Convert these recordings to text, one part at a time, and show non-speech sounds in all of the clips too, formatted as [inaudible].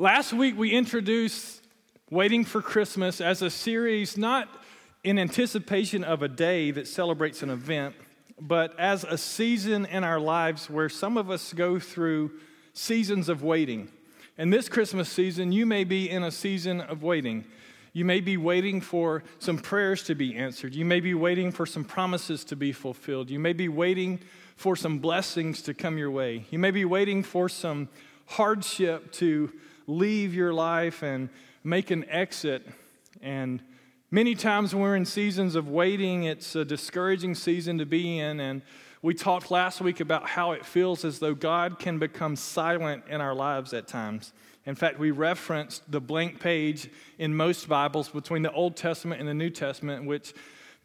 Last week, we introduced Waiting for Christmas as a series not in anticipation of a day that celebrates an event, but as a season in our lives where some of us go through seasons of waiting. And this Christmas season, you may be in a season of waiting. You may be waiting for some prayers to be answered. You may be waiting for some promises to be fulfilled. You may be waiting for some blessings to come your way. You may be waiting for some hardship to leave your life and make an exit. And many times when we're in seasons of waiting, it's a discouraging season to be in. And we talked last week about how it feels as though God can become silent in our lives at times. In fact, we referenced the blank page in most Bibles between the Old Testament and the New Testament, which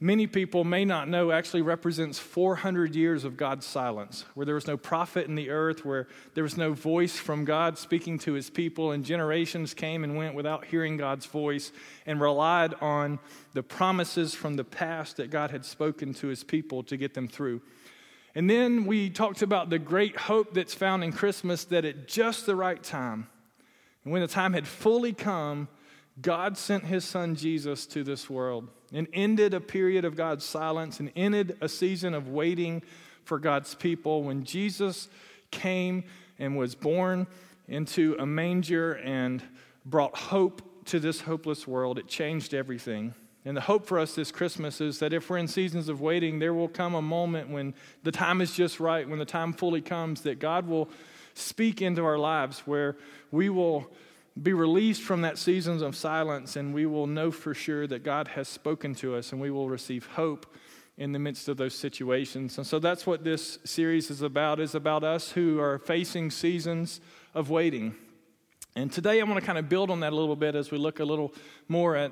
many people may not know actually represents 400 years of God's silence, where there was no prophet in the earth, where there was no voice from God speaking to his people, and generations came and went without hearing God's voice and relied on the promises from the past that God had spoken to his people to get them through. And then we talked about the great hope that's found in Christmas that at just the right time, and when the time had fully come, God sent his son Jesus to this world and ended a period of God's silence and ended a season of waiting for God's people when Jesus came and was born into a manger and brought hope to this hopeless world. It changed everything. And the hope for us this Christmas is that if we're in seasons of waiting, there will come a moment when the time is just right, when the time fully comes, that God will speak into our lives where we will be released from that seasons of silence and we will know for sure that God has spoken to us and we will receive hope in the midst of those situations. And so that's what this series is about is about us who are facing seasons of waiting. And today I want to kind of build on that a little bit as we look a little more at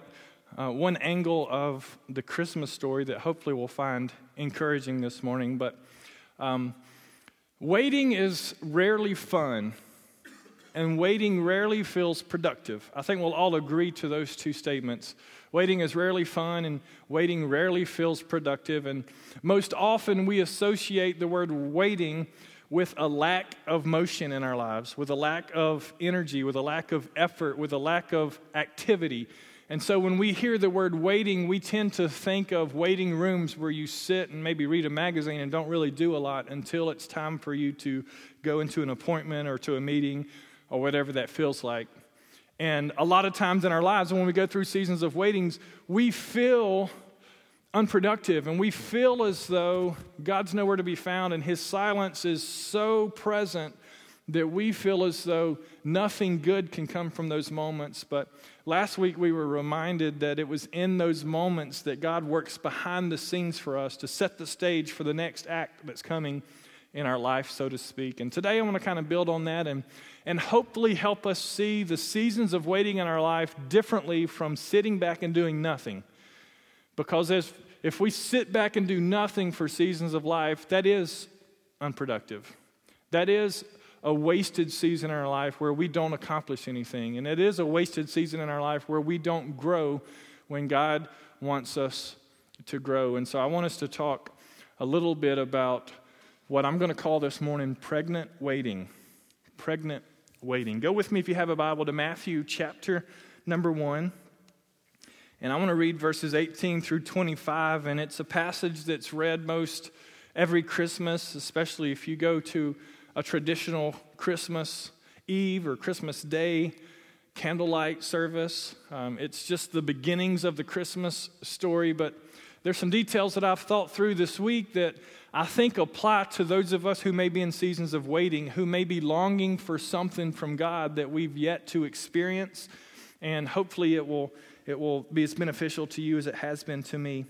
uh, one angle of the Christmas story that hopefully we'll find encouraging this morning. But um, waiting is rarely fun and waiting rarely feels productive. I think we'll all agree to those two statements. Waiting is rarely fun, and waiting rarely feels productive. And most often, we associate the word waiting with a lack of motion in our lives, with a lack of energy, with a lack of effort, with a lack of activity. And so when we hear the word waiting, we tend to think of waiting rooms where you sit and maybe read a magazine and don't really do a lot until it's time for you to go into an appointment or to a meeting or whatever that feels like. And a lot of times in our lives, when we go through seasons of waitings, we feel unproductive and we feel as though God's nowhere to be found and His silence is so present that we feel as though nothing good can come from those moments. But last week we were reminded that it was in those moments that God works behind the scenes for us to set the stage for the next act that's coming in our life, so to speak. And today I want to kind of build on that and, and hopefully help us see the seasons of waiting in our life differently from sitting back and doing nothing. Because as, if we sit back and do nothing for seasons of life, that is unproductive. That is a wasted season in our life where we don't accomplish anything. And it is a wasted season in our life where we don't grow when God wants us to grow. And so I want us to talk a little bit about what I'm going to call this morning pregnant waiting. Pregnant waiting. Go with me if you have a Bible to Matthew chapter number 1. And I want to read verses 18 through 25. And it's a passage that's read most every Christmas, especially if you go to a traditional Christmas Eve or Christmas Day candlelight service. Um, it's just the beginnings of the Christmas story, but there's some details that I've thought through this week that I think apply to those of us who may be in seasons of waiting, who may be longing for something from God that we've yet to experience. And hopefully it will, it will be as beneficial to you as it has been to me.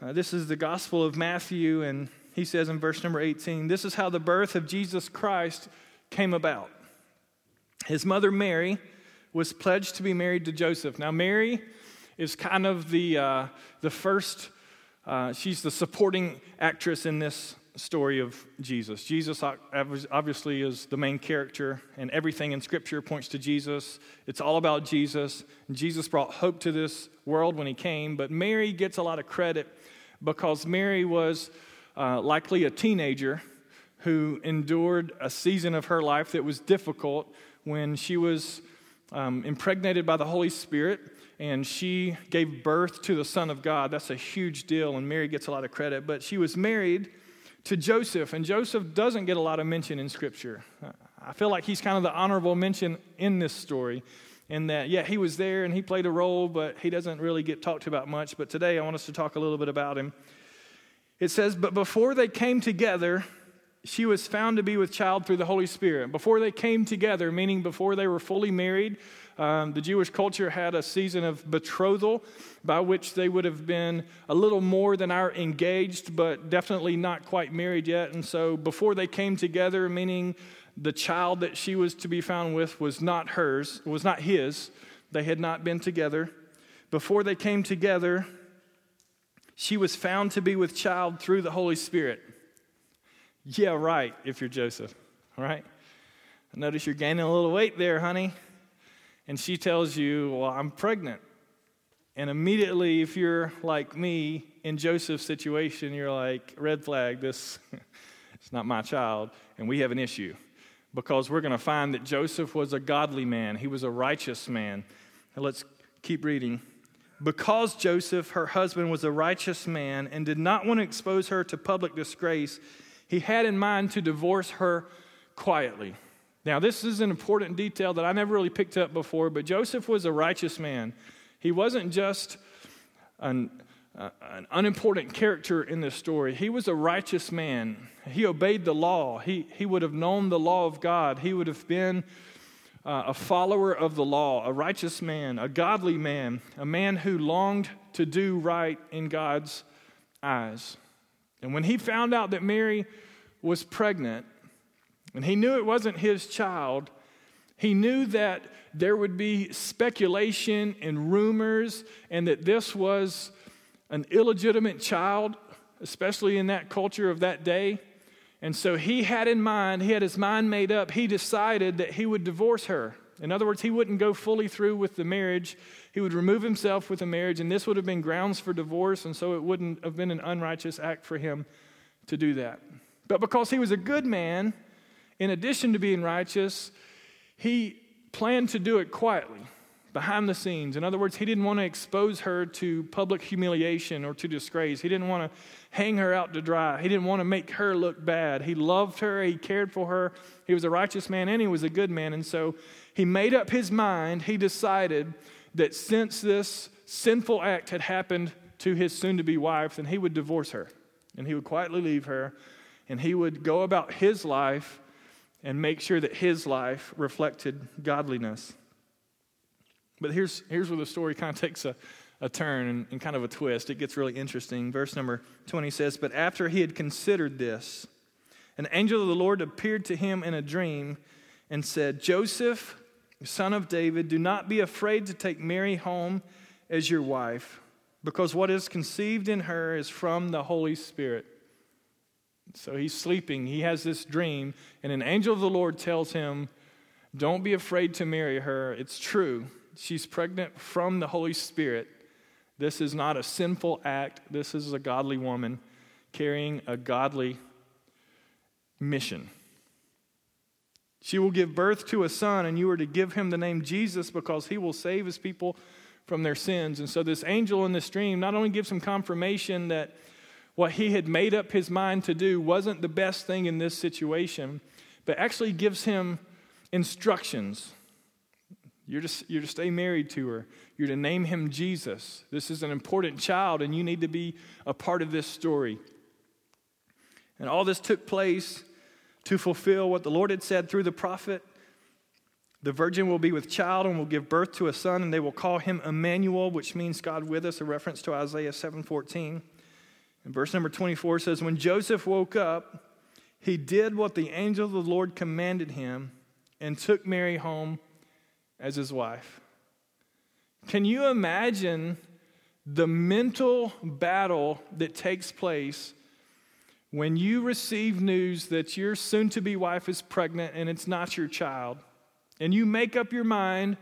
Uh, this is the Gospel of Matthew, and he says in verse number 18 this is how the birth of Jesus Christ came about. His mother Mary was pledged to be married to Joseph. Now, Mary is kind of the, uh, the first uh, she's the supporting actress in this story of Jesus. Jesus obviously is the main character, and everything in Scripture points to Jesus. It's all about Jesus. And Jesus brought hope to this world when he came, but Mary gets a lot of credit because Mary was uh, likely a teenager who endured a season of her life that was difficult when she was um, impregnated by the Holy Spirit, and she gave birth to the Son of God. That's a huge deal, and Mary gets a lot of credit. But she was married to Joseph, and Joseph doesn't get a lot of mention in Scripture. I feel like he's kind of the honorable mention in this story, in that, yeah, he was there and he played a role, but he doesn't really get talked about much. But today I want us to talk a little bit about him. It says, But before they came together, she was found to be with child through the Holy Spirit. Before they came together, meaning before they were fully married, um, the Jewish culture had a season of betrothal by which they would have been a little more than our engaged, but definitely not quite married yet. And so before they came together, meaning the child that she was to be found with was not hers, was not his. They had not been together. Before they came together, she was found to be with child through the Holy Spirit. Yeah, right, if you're Joseph, all right? Notice you're gaining a little weight there, honey and she tells you, Well, I'm pregnant. And immediately, if you're like me in Joseph's situation, you're like, Red flag, this [laughs] it's not my child, and we have an issue. Because we're going to find that Joseph was a godly man, he was a righteous man. Let's keep reading. Because Joseph, her husband, was a righteous man and did not want to expose her to public disgrace, he had in mind to divorce her quietly. Now, this is an important detail that I never really picked up before, but Joseph was a righteous man. He wasn't just an, uh, an unimportant character in this story, he was a righteous man. He obeyed the law, he, he would have known the law of God, he would have been. Uh, a follower of the law, a righteous man, a godly man, a man who longed to do right in God's eyes. And when he found out that Mary was pregnant, and he knew it wasn't his child. He knew that there would be speculation and rumors, and that this was an illegitimate child, especially in that culture of that day. And so he had in mind, he had his mind made up, he decided that he would divorce her. In other words, he wouldn't go fully through with the marriage. He would remove himself with a marriage, and this would have been grounds for divorce, and so it wouldn't have been an unrighteous act for him to do that. But because he was a good man, in addition to being righteous, he planned to do it quietly, behind the scenes. In other words, he didn't want to expose her to public humiliation or to disgrace. He didn't want to hang her out to dry. He didn't want to make her look bad. He loved her, he cared for her. He was a righteous man and he was a good man. And so he made up his mind. He decided that since this sinful act had happened to his soon to be wife, then he would divorce her and he would quietly leave her and he would go about his life and make sure that his life reflected godliness. But here's, here's where the story [laughs] kind of takes a, a turn and, and kind of a twist. It gets really interesting. Verse number 20 says, But after he had considered this, an angel of the Lord appeared to him in a dream and said, Joseph, son of David, do not be afraid to take Mary home as your wife, because what is conceived in her is from the Holy Spirit. So he's sleeping. He has this dream, and an angel of the Lord tells him, Don't be afraid to marry her. It's true. She's pregnant from the Holy Spirit. This is not a sinful act. This is a godly woman carrying a godly mission. She will give birth to a son, and you are to give him the name Jesus because he will save his people from their sins. And so, this angel in this dream not only gives him confirmation that what he had made up his mind to do wasn't the best thing in this situation, but actually gives him instructions. You're to, you're to stay married to her. You're to name him Jesus. This is an important child, and you need to be a part of this story. And all this took place to fulfill what the Lord had said through the prophet. The virgin will be with child and will give birth to a son, and they will call him Emmanuel, which means God with us, a reference to Isaiah 7:14. And verse number 24 says, When Joseph woke up, he did what the angel of the Lord commanded him and took Mary home as his wife. Can you imagine the mental battle that takes place when you receive news that your soon to be wife is pregnant and it's not your child? And you make up your mind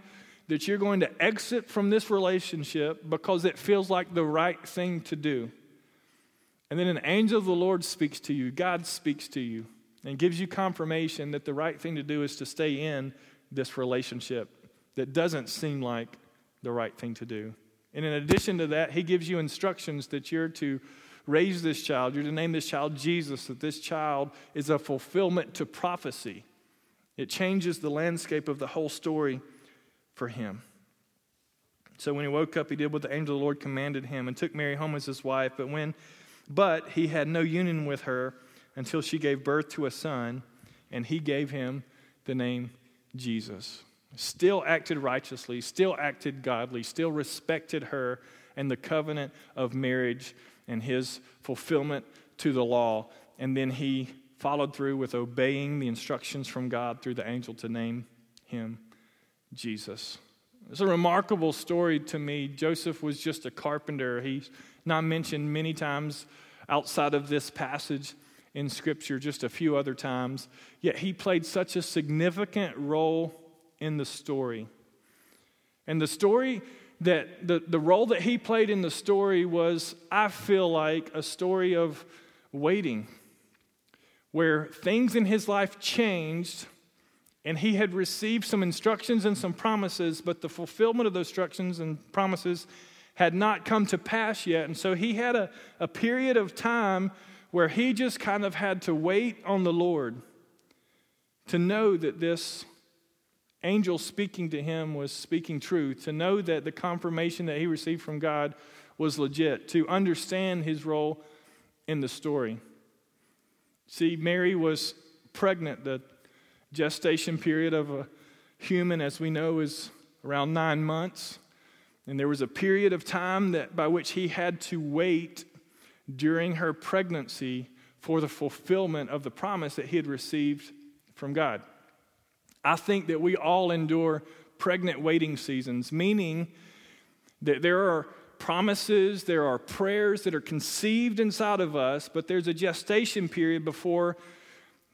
that you're going to exit from this relationship because it feels like the right thing to do. And then an angel of the Lord speaks to you, God speaks to you, and gives you confirmation that the right thing to do is to stay in this relationship that doesn't seem like the right thing to do. And in addition to that, he gives you instructions that you're to raise this child, you're to name this child Jesus, that this child is a fulfillment to prophecy. It changes the landscape of the whole story for him. So when he woke up, he did what the angel of the Lord commanded him and took Mary home as his wife. But when but he had no union with her until she gave birth to a son, and he gave him the name Jesus. Still acted righteously, still acted godly, still respected her and the covenant of marriage and his fulfillment to the law. And then he followed through with obeying the instructions from God through the angel to name him Jesus. It's a remarkable story to me. Joseph was just a carpenter. He's not mentioned many times outside of this passage in Scripture, just a few other times. Yet he played such a significant role in the story. And the story that the, the role that he played in the story was, I feel like, a story of waiting, where things in his life changed and he had received some instructions and some promises, but the fulfillment of those instructions and promises had not come to pass yet. And so he had a, a period of time where he just kind of had to wait on the Lord to know that this angel speaking to him was speaking truth, to know that the confirmation that he received from God was legit, to understand his role in the story. See, Mary was pregnant. The gestation period of a human, as we know, is around nine months. And there was a period of time that by which he had to wait during her pregnancy for the fulfillment of the promise that he had received from God. I think that we all endure pregnant waiting seasons, meaning that there are promises, there are prayers that are conceived inside of us, but there's a gestation period before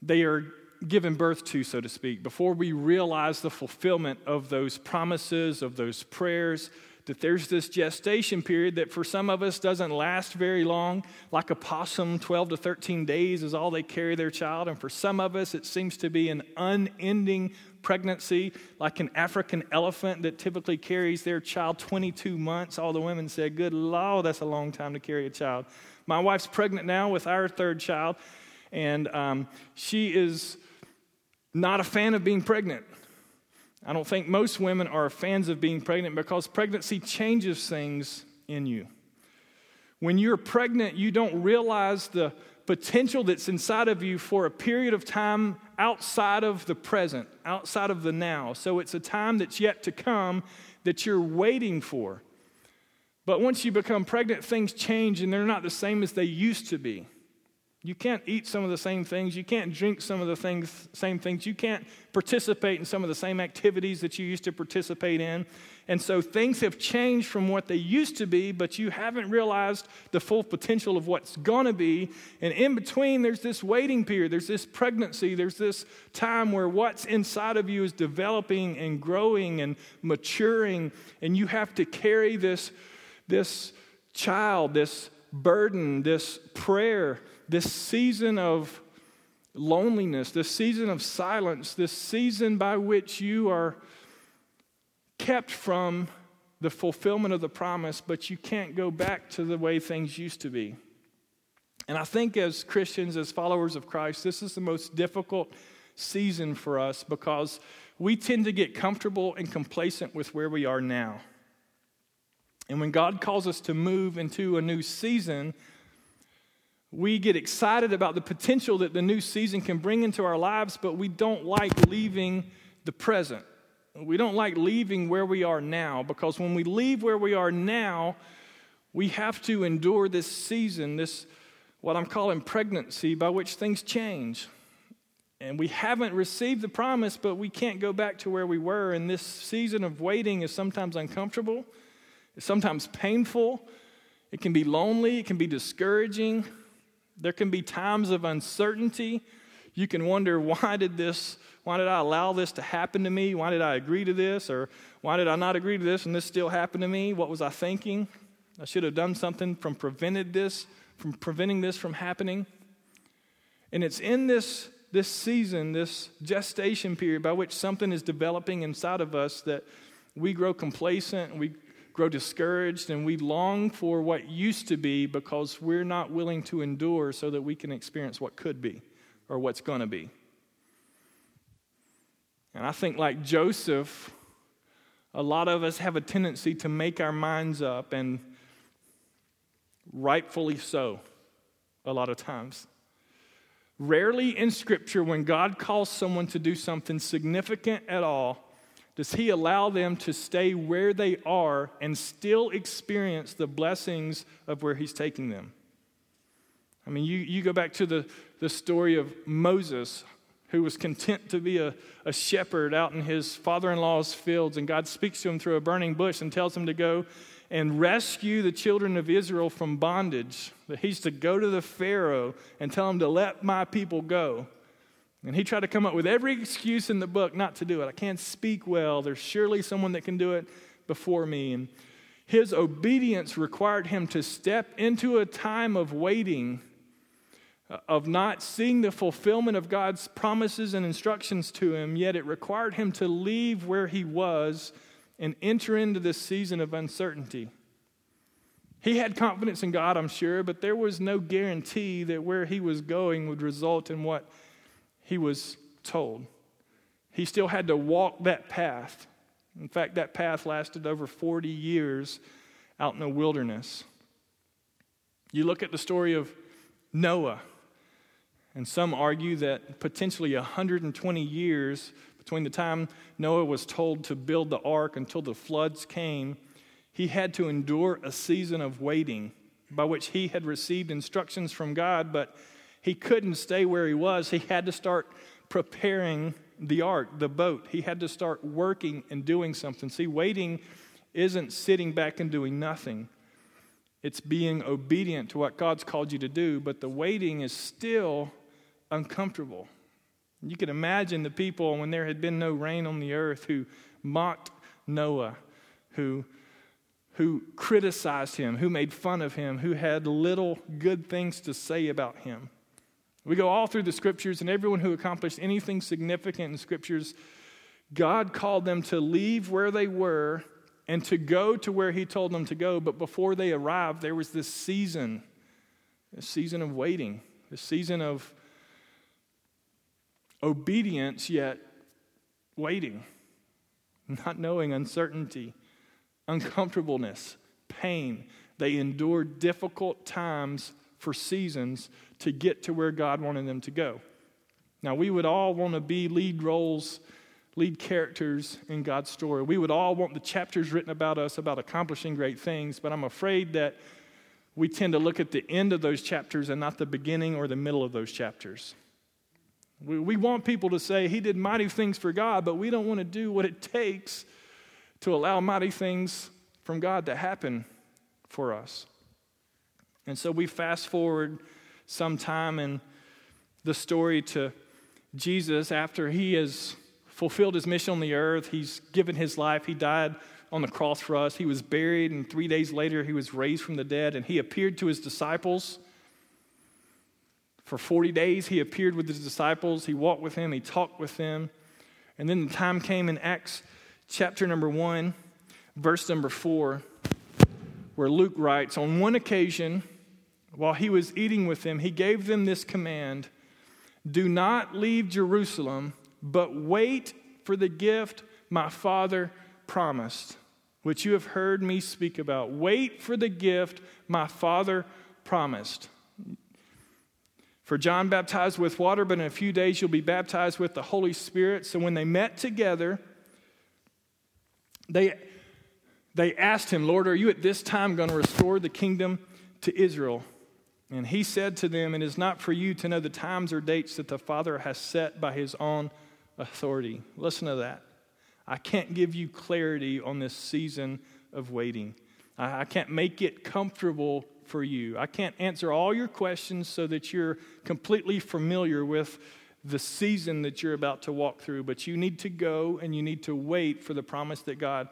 they are given birth to, so to speak, before we realize the fulfillment of those promises, of those prayers, that there's this gestation period that for some of us doesn't last very long, like a possum, 12 to 13 days is all they carry their child. And for some of us, it seems to be an unending pregnancy, like an African elephant that typically carries their child 22 months. All the women said, Good Lord, that's a long time to carry a child. My wife's pregnant now with our third child, and um, she is not a fan of being pregnant. I don't think most women are fans of being pregnant because pregnancy changes things in you. When you're pregnant, you don't realize the potential that's inside of you for a period of time outside of the present, outside of the now. So it's a time that's yet to come that you're waiting for. But once you become pregnant, things change and they're not the same as they used to be. You can't eat some of the same things. You can't drink some of the things, same things. You can't participate in some of the same activities that you used to participate in. And so things have changed from what they used to be, but you haven't realized the full potential of what's going to be. And in between, there's this waiting period, there's this pregnancy, there's this time where what's inside of you is developing and growing and maturing. And you have to carry this, this child, this burden, this prayer this season of loneliness, this season of silence, this season by which you are kept from the fulfillment of the promise, but you can't go back to the way things used to be. And I think as Christians, as followers of Christ, this is the most difficult season for us because we tend to get comfortable and complacent with where we are now. And when God calls us to move into a new season, we get excited about the potential that the new season can bring into our lives, but we don't like leaving the present. We don't like leaving where we are now because when we leave where we are now, we have to endure this season, this what I'm calling pregnancy, by which things change. And we haven't received the promise, but we can't go back to where we were. And this season of waiting is sometimes uncomfortable, it's sometimes painful, it can be lonely, it can be discouraging. There can be times of uncertainty. You can wonder, why did this, why did I allow this to happen to me? Why did I agree to this? Or why did I not agree to this and this still happened to me? What was I thinking? I should have done something from prevented this, from preventing this from happening. And it's in this this season, this gestation period by which something is developing inside of us that we grow complacent, we grow discouraged, and we long for what used to be because we're not willing to endure so that we can experience what could be or what's going to be. And I think, like Joseph, a lot of us have a tendency to make our minds up, and rightfully so, a lot of times. Rarely in Scripture, when God calls someone to do something significant at all, does He allow them to stay where they are and still experience the blessings of where He's taking them. I mean, you, you go back to the, the story of Moses, who was content to be a, a shepherd out in his father in law's fields, and God speaks to him through a burning bush and tells him to go and rescue the children of Israel from bondage. That he's to go to the Pharaoh and tell him to let my people go. And he tried to come up with every excuse in the book not to do it. I can't speak well. There's surely someone that can do it before me. And his obedience required him to step into a time of waiting, uh, of not seeing the fulfillment of God's promises and instructions to him, yet it required him to leave where he was and enter into this season of uncertainty. He had confidence in God, I'm sure, but there was no guarantee that where he was going would result in what he was told. He still had to walk that path. In fact, that path lasted over 40 years out in the wilderness. You look at the story of Noah, and some argue that potentially 120 years between the time Noah was told to build the ark until the floods came, he had to endure a season of waiting by which he had received instructions from God, but he couldn't stay where he was. He had to start preparing the ark, the boat. He had to start working and doing something. See, waiting isn't sitting back and doing nothing. It's being obedient to what God's called you to do, but the waiting is still uncomfortable. You can imagine the people when there had been no rain on the earth who mocked Noah, who, who criticized him, who made fun of him, who had little good things to say about him. We go all through the scriptures, and everyone who accomplished anything significant in scriptures, God called them to leave where they were and to go to where He told them to go. But before they arrived, there was this season, a season of waiting, a season of obedience, yet waiting, not knowing uncertainty, uncomfortableness, pain. They endured difficult times for seasons to get to where God wanted them to go. Now, we would all want to be lead roles, lead characters in God's story. We would all want the chapters written about us about accomplishing great things, but I'm afraid that we tend to look at the end of those chapters and not the beginning or the middle of those chapters. We, we want people to say, He did mighty things for God, but we don't want to do what it takes to allow mighty things from God to happen for us. And so we fast forward some time in the story to Jesus after he has fulfilled his mission on the earth. He's given his life. He died on the cross for us. He was buried, and three days later, he was raised from the dead. And he appeared to his disciples for 40 days, he appeared with his disciples. He walked with them, he talked with them. And then the time came in Acts chapter number 1, verse number 4, where Luke writes On one occasion, while he was eating with them, he gave them this command Do not leave Jerusalem, but wait for the gift my Father promised, which you have heard me speak about. Wait for the gift my Father promised. For John baptized with water, but in a few days you'll be baptized with the Holy Spirit. So when they met together, they, they asked him, Lord, are you at this time going to restore the kingdom to Israel? And he said to them, It is not for you to know the times or dates that the Father has set by his own authority. Listen to that. I can't give you clarity on this season of waiting. I can't make it comfortable for you. I can't answer all your questions so that you're completely familiar with the season that you're about to walk through, but you need to go and you need to wait for the promise that God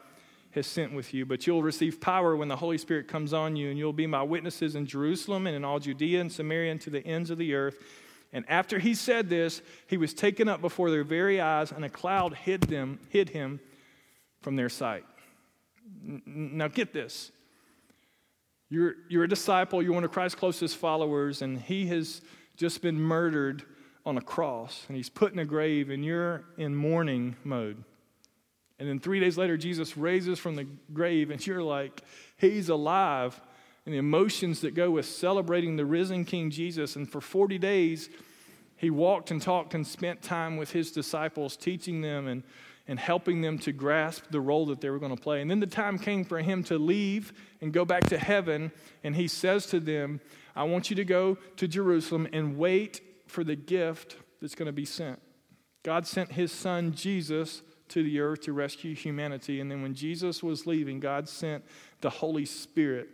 has sent with you. But you'll receive power when the Holy Spirit comes on you, and you'll be my witnesses in Jerusalem and in all Judea and Samaria and to the ends of the earth. And after he said this, he was taken up before their very eyes, and a cloud hid them, hid him from their sight. Now get this. You're, you're a disciple, you're one of Christ's closest followers, and he has just been murdered on a cross, and he's put in a grave, and you're in mourning mode. And then three days later, Jesus raises from the grave, and you're like, He's alive. And the emotions that go with celebrating the risen King Jesus. And for 40 days, he walked and talked and spent time with his disciples, teaching them and, and helping them to grasp the role that they were going to play. And then the time came for him to leave and go back to heaven. And he says to them, I want you to go to Jerusalem and wait for the gift that's going to be sent. God sent his son Jesus to the earth to rescue humanity. And then when Jesus was leaving, God sent the Holy Spirit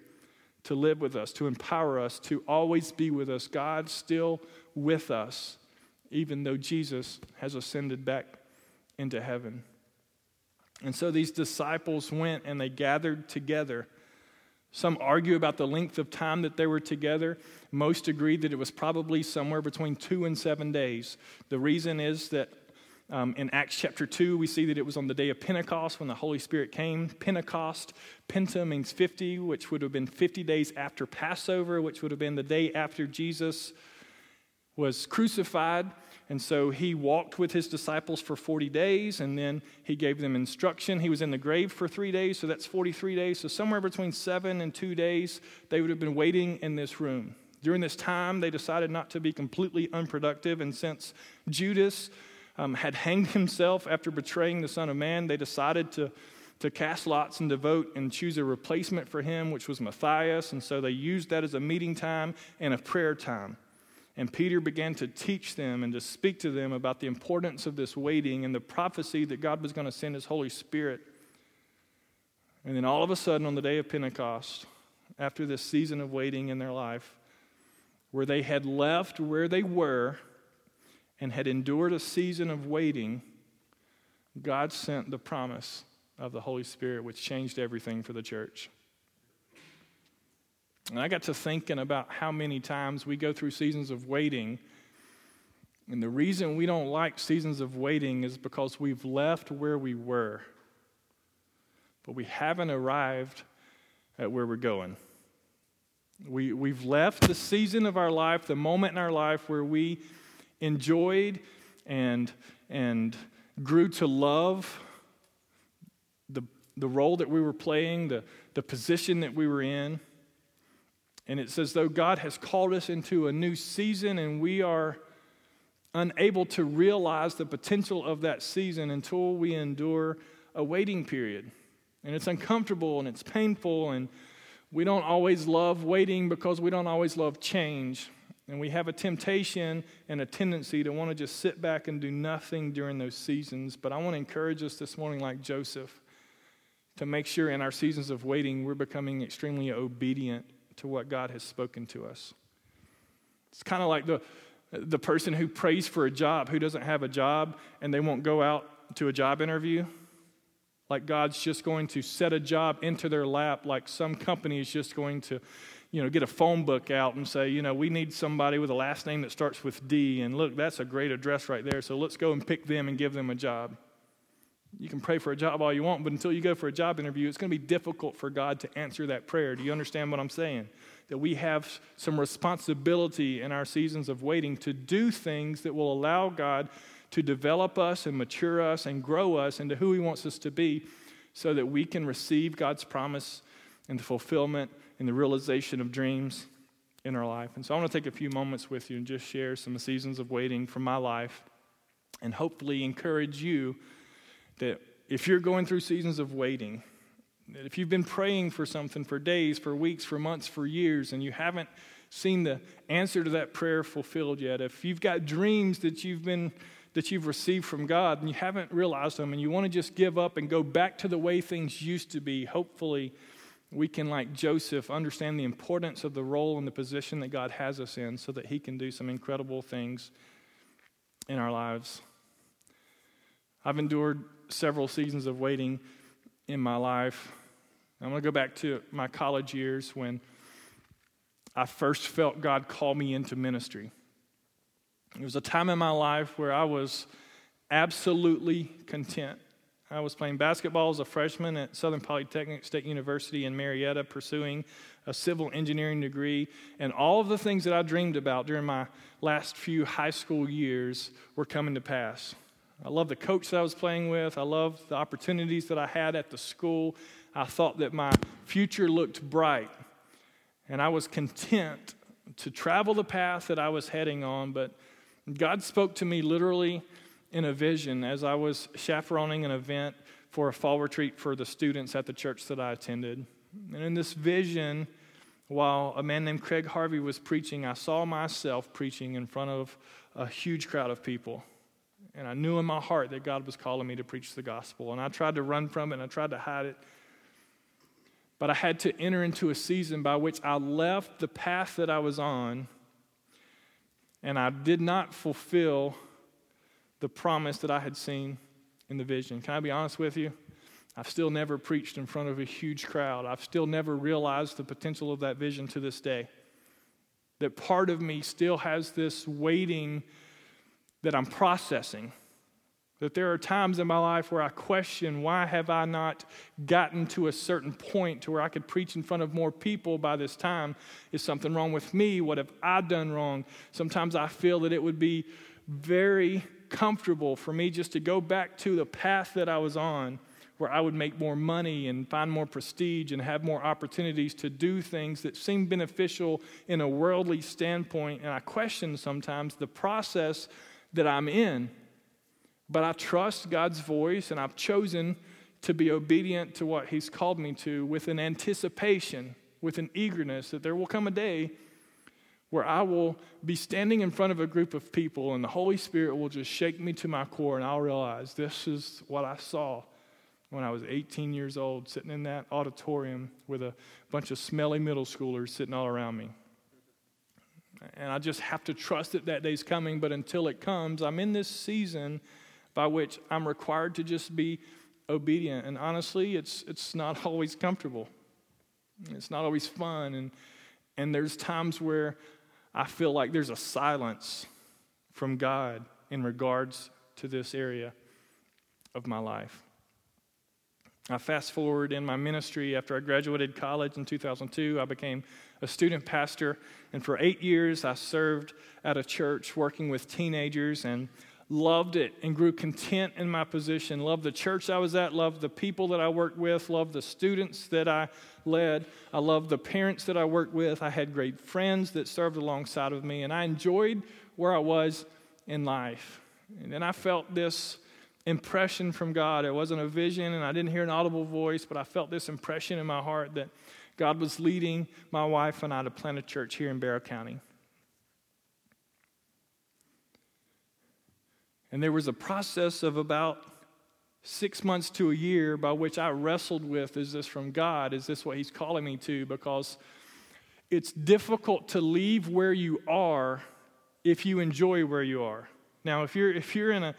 to live with us, to empower us, to always be with us. God still with us, even though Jesus has ascended back into heaven. And so these disciples went and they gathered together. Some argue about the length of time that they were together. Most agree that it was probably somewhere between two and seven days. The reason is that um, in Acts chapter 2, we see that it was on the day of Pentecost when the Holy Spirit came. Pentecost, Penta means 50, which would have been 50 days after Passover, which would have been the day after Jesus was crucified. And so he walked with his disciples for 40 days, and then he gave them instruction. He was in the grave for three days, so that's 43 days. So somewhere between seven and two days, they would have been waiting in this room. During this time, they decided not to be completely unproductive, and since Judas um, had hanged himself after betraying the Son of Man, they decided to, to cast lots and to vote and choose a replacement for him, which was Matthias. And so they used that as a meeting time and a prayer time. And Peter began to teach them and to speak to them about the importance of this waiting and the prophecy that God was going to send his Holy Spirit. And then all of a sudden, on the day of Pentecost, after this season of waiting in their life, where they had left where they were and had endured a season of waiting, God sent the promise of the Holy Spirit, which changed everything for the church. And I got to thinking about how many times we go through seasons of waiting. And the reason we don't like seasons of waiting is because we've left where we were, but we haven't arrived at where we're going. We, we've left the season of our life, the moment in our life where we enjoyed and, and grew to love the, the role that we were playing, the, the position that we were in. And it's as though God has called us into a new season, and we are unable to realize the potential of that season until we endure a waiting period. And it's uncomfortable and it's painful, and we don't always love waiting because we don't always love change. And we have a temptation and a tendency to want to just sit back and do nothing during those seasons. But I want to encourage us this morning, like Joseph, to make sure in our seasons of waiting we're becoming extremely obedient to what God has spoken to us. It's kind of like the, the person who prays for a job, who doesn't have a job, and they won't go out to a job interview. Like God's just going to set a job into their lap, like some company is just going to you know, get a phone book out and say, you know, we need somebody with a last name that starts with D, and look, that's a great address right there, so let's go and pick them and give them a job. You can pray for a job all you want, but until you go for a job interview, it's going to be difficult for God to answer that prayer. Do you understand what I'm saying? That we have some responsibility in our seasons of waiting to do things that will allow God to develop us and mature us and grow us into who He wants us to be so that we can receive God's promise and the fulfillment and the realization of dreams in our life. And so I want to take a few moments with you and just share some seasons of waiting from my life and hopefully encourage you that if you're going through seasons of waiting, that if you've been praying for something for days, for weeks, for months, for years, and you haven't seen the answer to that prayer fulfilled yet, if you've got dreams that you've been that you've received from God and you haven't realized them and you want to just give up and go back to the way things used to be, hopefully we can, like Joseph, understand the importance of the role and the position that God has us in so that He can do some incredible things in our lives. I've endured several seasons of waiting in my life. I'm going to go back to my college years when I first felt God call me into ministry. It was a time in my life where I was absolutely content. I was playing basketball as a freshman at Southern Polytechnic State University in Marietta, pursuing a civil engineering degree. And all of the things that I dreamed about during my last few high school years were coming to pass. I loved the coach that I was playing with. I loved the opportunities that I had at the school. I thought that my future looked bright. And I was content to travel the path that I was heading on. But God spoke to me literally in a vision as I was chaperoning an event for a fall retreat for the students at the church that I attended. And in this vision, while a man named Craig Harvey was preaching, I saw myself preaching in front of a huge crowd of people. And I knew in my heart that God was calling me to preach the gospel. And I tried to run from it and I tried to hide it. But I had to enter into a season by which I left the path that I was on and I did not fulfill the promise that I had seen in the vision. Can I be honest with you? I've still never preached in front of a huge crowd. I've still never realized the potential of that vision to this day. That part of me still has this waiting that I'm processing. That there are times in my life where I question why have I not gotten to a certain point to where I could preach in front of more people by this time? Is something wrong with me? What have I done wrong? Sometimes I feel that it would be very comfortable for me just to go back to the path that I was on, where I would make more money and find more prestige and have more opportunities to do things that seem beneficial in a worldly standpoint. And I question sometimes the process that I'm in. But I trust God's voice, and I've chosen to be obedient to what He's called me to with an anticipation, with an eagerness that there will come a day where I will be standing in front of a group of people and the Holy Spirit will just shake me to my core and I'll realize this is what I saw when I was 18 years old, sitting in that auditorium with a bunch of smelly middle schoolers sitting all around me. And I just have to trust that that day's coming, but until it comes, I'm in this season by which I'm required to just be obedient. And honestly, it's, it's not [laughs] always comfortable, it's not always fun. And, and there's times where I feel like there's a silence from God in regards to this area of my life. I fast forward in my ministry after I graduated college in 2002. I became a student pastor, and for eight years I served at a church working with teenagers and loved it and grew content in my position. Loved the church I was at, loved the people that I worked with, loved the students that I led. I loved the parents that I worked with. I had great friends that served alongside of me, and I enjoyed where I was in life. And then I felt this impression from God. It wasn't a vision, and I didn't hear an audible voice, but I felt this impression in my heart that God was leading my wife and I to plant a church here in Barrow County. And there was a process of about six months to a year by which I wrestled with is this from God? Is this what He's calling me to? Because it's difficult to leave where you are if you enjoy where you are. Now, if you're, if you're in a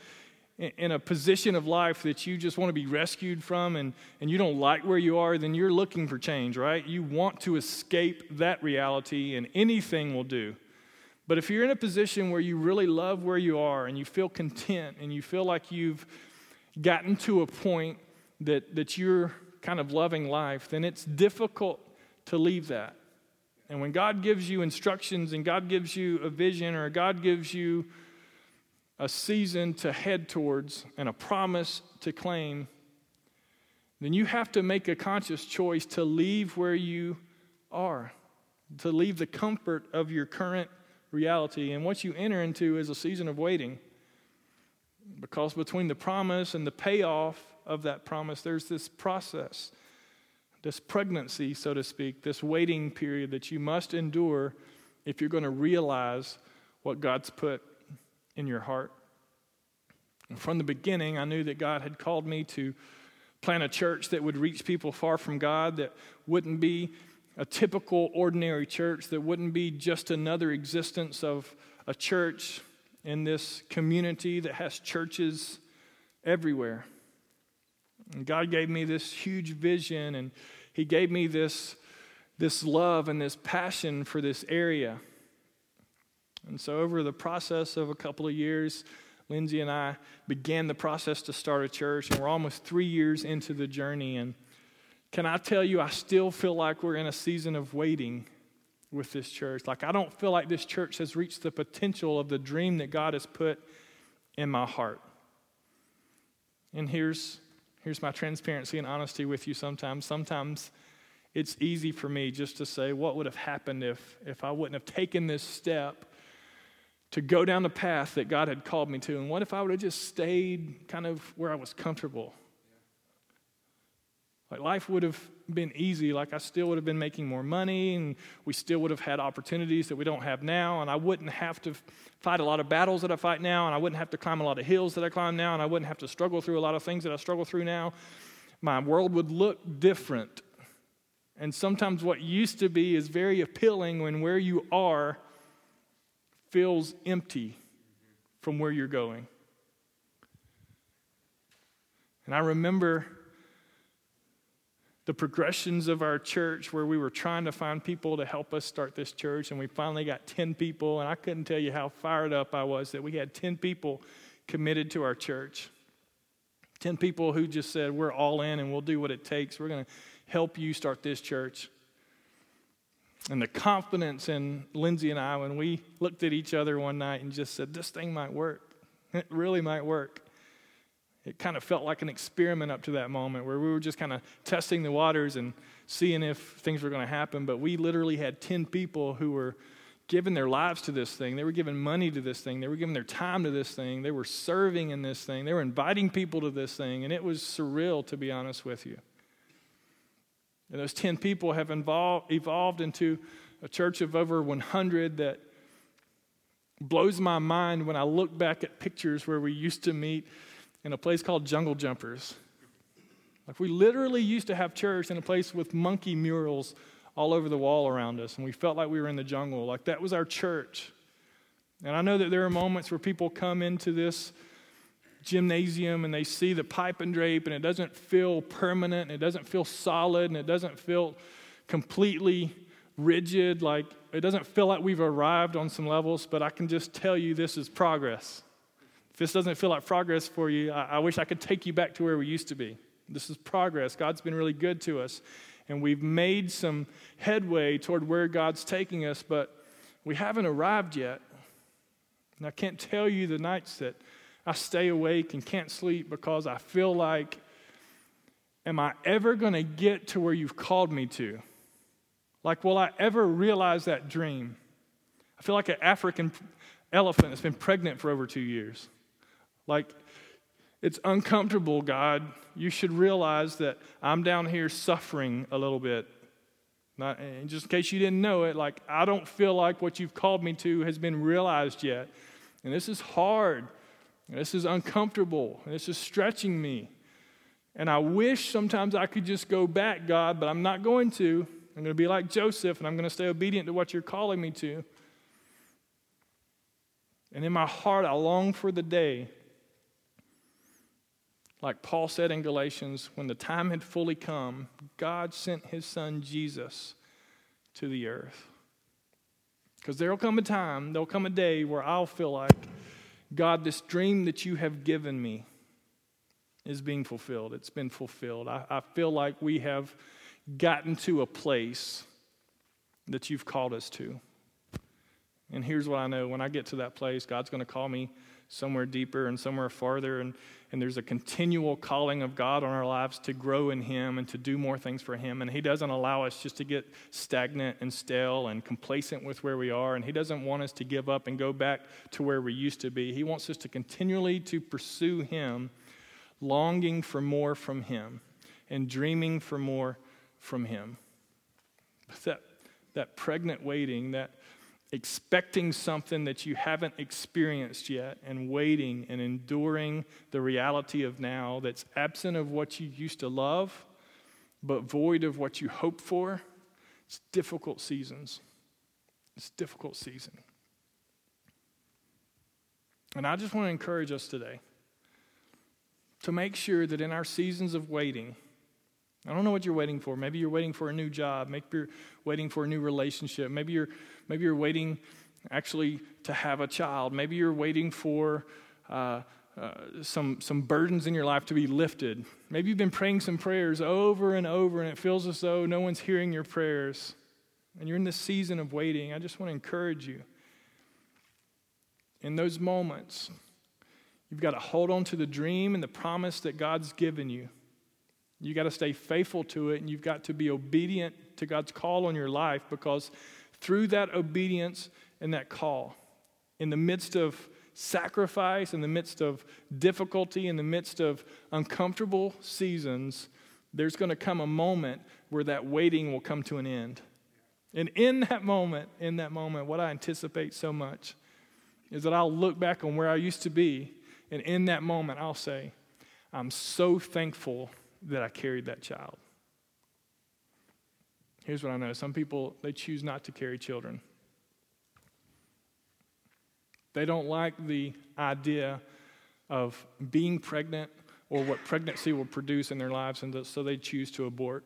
in a position of life that you just want to be rescued from and, and you don't like where you are, then you're looking for change, right? You want to escape that reality, and anything will do. But if you're in a position where you really love where you are and you feel content and you feel like you've gotten to a point that, that you're kind of loving life, then it's difficult to leave that. And when God gives you instructions and God gives you a vision or God gives you a season to head towards and a promise to claim, then you have to make a conscious choice to leave where you are, to leave the comfort of your current reality. And what you enter into is a season of waiting. Because between the promise and the payoff of that promise, there's this process, this pregnancy, so to speak, this waiting period that you must endure if you're going to realize what God's put in your heart. And from the beginning, I knew that God had called me to plant a church that would reach people far from God, that wouldn't be a typical, ordinary church that wouldn't be just another existence of a church in this community that has churches everywhere. And God gave me this huge vision, and He gave me this, this love and this passion for this area. And so, over the process of a couple of years, Lindsay and I began the process to start a church, and we're almost three years into the journey. And can I tell you, I still feel like we're in a season of waiting with this church. Like, I don't feel like this church has reached the potential of the dream that God has put in my heart. And here's, here's my transparency and honesty with you sometimes. Sometimes it's easy for me just to say, what would have happened if, if I wouldn't have taken this step to go down the path that God had called me to? And what if I would have just stayed kind of where I was comfortable? Like life would have been easy. Like I still would have been making more money and we still would have had opportunities that we don't have now. And I wouldn't have to fight a lot of battles that I fight now. And I wouldn't have to climb a lot of hills that I climb now. And I wouldn't have to struggle through a lot of things that I struggle through now. My world would look different. And sometimes what used to be is very appealing when where you are feels empty from where you're going. And I remember the progressions of our church where we were trying to find people to help us start this church, and we finally got 10 people. And I couldn't tell you how fired up I was that we had 10 people committed to our church. 10 people who just said, We're all in and we'll do what it takes. We're going to help you start this church. And the confidence in Lindsay and I when we looked at each other one night and just said, This thing might work. It really might work it kind of felt like an experiment up to that moment where we were just kind of testing the waters and seeing if things were going to happen. But we literally had 10 people who were giving their lives to this thing. They were giving money to this thing. They were giving their time to this thing. They were serving in this thing. They were inviting people to this thing. And it was surreal, to be honest with you. And those 10 people have involved, evolved into a church of over 100 that blows my mind when I look back at pictures where we used to meet in a place called Jungle Jumpers. Like we literally used to have church in a place with monkey murals all over the wall around us, and we felt like we were in the jungle. Like that was our church. And I know that there are moments where people come into this gymnasium and they see the pipe and drape, and it doesn't feel permanent, and it doesn't feel solid, and it doesn't feel completely rigid. Like it doesn't feel like we've arrived on some levels, but I can just tell you this is progress. If this doesn't feel like progress for you, I, I wish I could take you back to where we used to be. This is progress. God's been really good to us. And we've made some headway toward where God's taking us, but we haven't arrived yet. And I can't tell you the nights that I stay awake and can't sleep because I feel like, am I ever going to get to where you've called me to? Like, will I ever realize that dream? I feel like an African elephant that's been pregnant for over two years. Like, it's uncomfortable, God. You should realize that I'm down here suffering a little bit. Not, just in case you didn't know it, like, I don't feel like what you've called me to has been realized yet. And this is hard. And this is uncomfortable. And this is stretching me. And I wish sometimes I could just go back, God, but I'm not going to. I'm going to be like Joseph, and I'm going to stay obedient to what you're calling me to. And in my heart, I long for the day like Paul said in Galatians, when the time had fully come, God sent his son Jesus to the earth. Because there'll come a time, there'll come a day where I'll feel like, God, this dream that you have given me is being fulfilled. It's been fulfilled. I, I feel like we have gotten to a place that you've called us to. And here's what I know when I get to that place, God's going to call me somewhere deeper and somewhere farther. And, and there's a continual calling of God on our lives to grow in Him and to do more things for Him. And He doesn't allow us just to get stagnant and stale and complacent with where we are. And He doesn't want us to give up and go back to where we used to be. He wants us to continually to pursue Him, longing for more from Him and dreaming for more from Him. But that, that pregnant waiting, that expecting something that you haven't experienced yet and waiting and enduring the reality of now that's absent of what you used to love but void of what you hope for it's difficult seasons it's difficult season and i just want to encourage us today to make sure that in our seasons of waiting I don't know what you're waiting for. Maybe you're waiting for a new job. Maybe you're waiting for a new relationship. Maybe you're, maybe you're waiting actually to have a child. Maybe you're waiting for uh, uh, some, some burdens in your life to be lifted. Maybe you've been praying some prayers over and over, and it feels as though no one's hearing your prayers. And you're in this season of waiting. I just want to encourage you. In those moments, you've got to hold on to the dream and the promise that God's given you. You've got to stay faithful to it, and you've got to be obedient to God's call on your life because through that obedience and that call, in the midst of sacrifice, in the midst of difficulty, in the midst of uncomfortable seasons, there's going to come a moment where that waiting will come to an end. And in that moment, in that moment, what I anticipate so much is that I'll look back on where I used to be, and in that moment, I'll say, I'm so thankful that I carried that child. Here's what I know some people, they choose not to carry children. They don't like the idea of being pregnant or what pregnancy will produce in their lives, and so they choose to abort.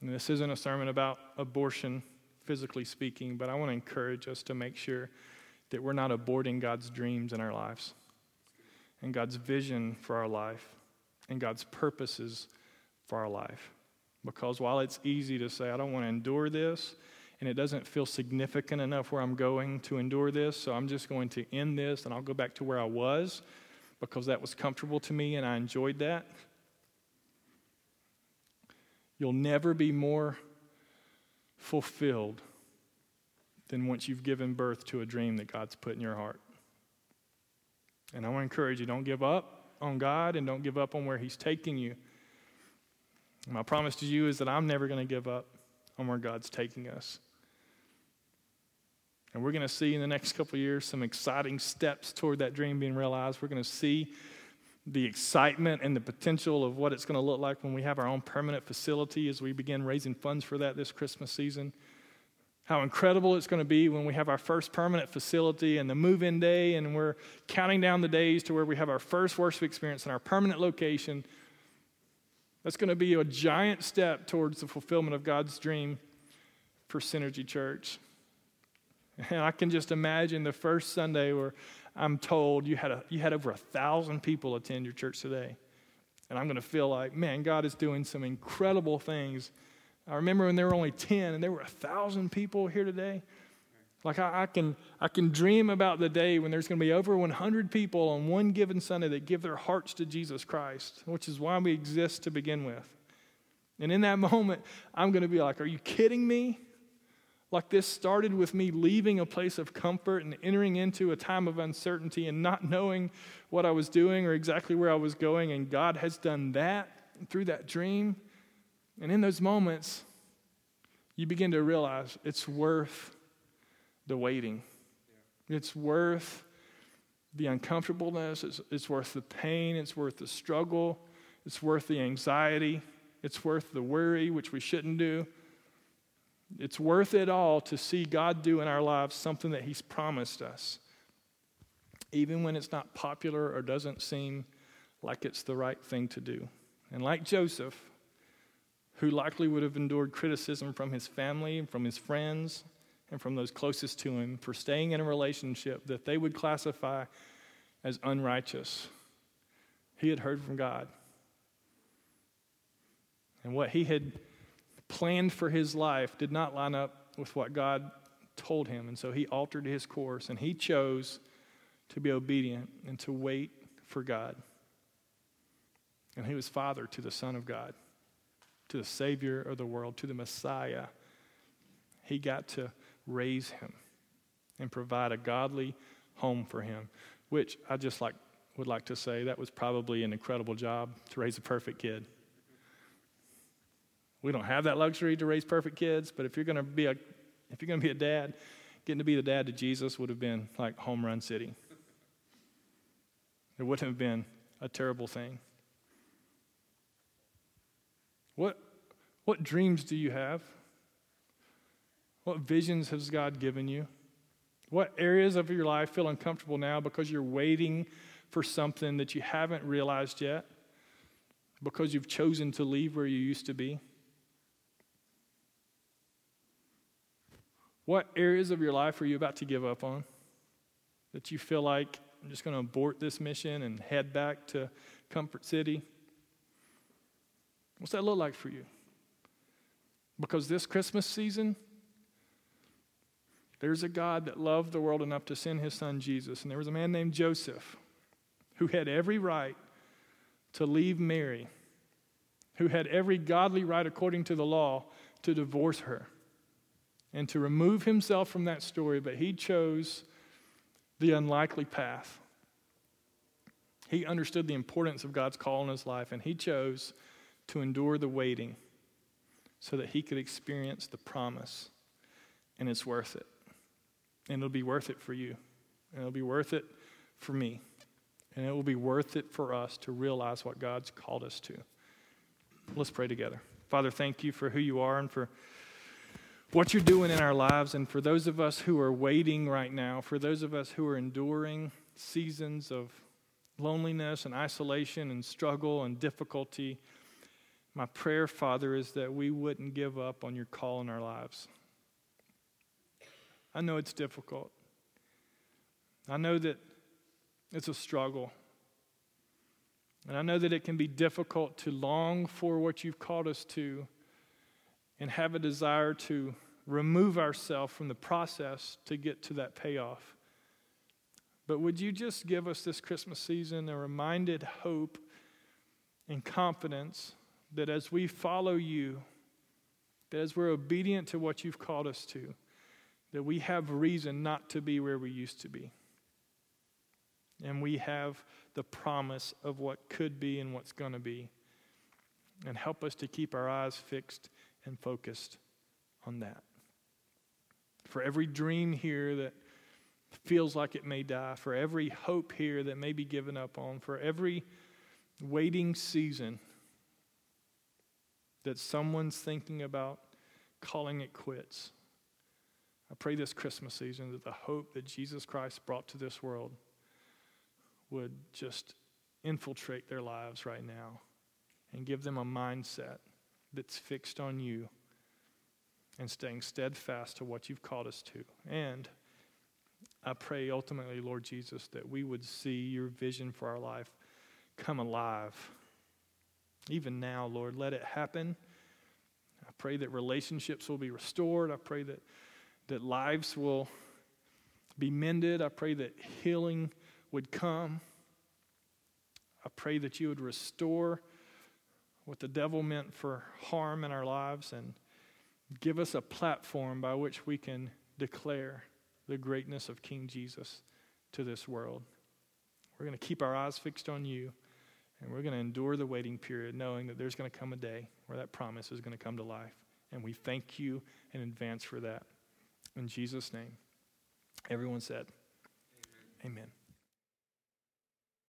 And this isn't a sermon about abortion, physically speaking, but I want to encourage us to make sure that we're not aborting God's dreams in our lives and God's vision for our life and God's purposes for our life. Because while it's easy to say, I don't want to endure this, and it doesn't feel significant enough where I'm going to endure this, so I'm just going to end this and I'll go back to where I was because that was comfortable to me and I enjoyed that. You'll never be more fulfilled than once you've given birth to a dream that God's put in your heart. And I want to encourage you don't give up on God and don't give up on where He's taking you. My promise to you is that I'm never going to give up on where God's taking us. And we're going to see in the next couple years some exciting steps toward that dream being realized. We're going to see the excitement and the potential of what it's going to look like when we have our own permanent facility as we begin raising funds for that this Christmas season. How incredible it's going to be when we have our first permanent facility and the move in day, and we're counting down the days to where we have our first worship experience in our permanent location. That's going to be a giant step towards the fulfillment of God's dream for Synergy Church. And I can just imagine the first Sunday where I'm told you had, a, you had over a thousand people attend your church today. And I'm going to feel like, man, God is doing some incredible things. I remember when there were only 10 and there were a thousand people here today. Like I, I, can, I can dream about the day when there's going to be over 100 people on one given Sunday that give their hearts to Jesus Christ, which is why we exist to begin with. And in that [laughs] moment, I'm going to be like, are you kidding me? Like this started with me leaving a place of comfort and entering into a time of uncertainty and not knowing what I was doing or exactly where I was going. And God has done that through that dream. And in those moments, you begin to realize it's worth the waiting. It's worth the uncomfortableness. It's, it's worth the pain. It's worth the struggle. It's worth the anxiety. It's worth the worry, which we shouldn't do. It's worth it all to see God do in our lives something that He's promised us, even when it's not popular or doesn't seem like it's the right thing to do. And like Joseph, who likely would have endured criticism from his family, and from his friends, and from those closest to him for staying in a relationship that they would classify as unrighteous, he had heard from God. And what he had planned for his life did not line up with what God told him. And so he altered his course and he chose to be obedient and to wait for God. And he was father to the Son of God, to the Savior of the world, to the Messiah. He got to raise him and provide a godly home for him, which I just like would like to say that was probably an incredible job to raise a perfect kid. We don't have that luxury to raise perfect kids, but if you're going to be a if you're going to be a dad, getting to be the dad to Jesus would have been like home run city. It wouldn't have been a terrible thing. What what dreams do you have? What visions has God given you? What areas of your life feel uncomfortable now because you're waiting for something that you haven't realized yet? Because you've chosen to leave where you used to be? What areas of your life are you about to give up on? That you feel like I'm just going to abort this mission and head back to Comfort City? What's that look like for you? Because this Christmas season, there's a God that loved the world enough to send his son Jesus. And there was a man named Joseph who had every right to leave Mary, who had every godly right according to the law to divorce her and to remove himself from that story, but he chose the unlikely path. He understood the importance of God's call in his life, and he chose to endure the waiting so that he could experience the promise. And it's worth it. And it'll be worth it for you. And it'll be worth it for me. And it will be worth it for us to realize what God's called us to. Let's pray together. Father, thank you for who you are and for what you're doing in our lives. And for those of us who are waiting right now, for those of us who are enduring seasons of loneliness and isolation and struggle and difficulty, my prayer, Father, is that we wouldn't give up on your call in our lives. I know it's difficult. I know that it's a struggle. And I know that it can be difficult to long for what you've called us to and have a desire to remove ourselves from the process to get to that payoff. But would you just give us this Christmas season a reminded hope and confidence that as we follow you, that as we're obedient to what you've called us to, that we have reason not to be where we used to be. And we have the promise of what could be and what's going to be. And help us to keep our eyes fixed and focused on that. For every dream here that feels like it may die, for every hope here that may be given up on, for every waiting season that someone's thinking about calling it quits. I pray this Christmas season that the hope that Jesus Christ brought to this world would just infiltrate their lives right now and give them a mindset that's fixed on you and staying steadfast to what you've called us to. And I pray ultimately, Lord Jesus, that we would see your vision for our life come alive. Even now, Lord, let it happen. I pray that relationships will be restored. I pray that, that lives will be mended. I pray that healing would come. I pray that you would restore what the devil meant for harm in our lives and give us a platform by which we can declare the greatness of King Jesus to this world. We're going to keep our eyes fixed on you, and we're going to endure the waiting period, knowing that there's going to come a day where that promise is going to come to life. And we thank you in advance for that. In Jesus' name. Everyone said, Amen. Amen.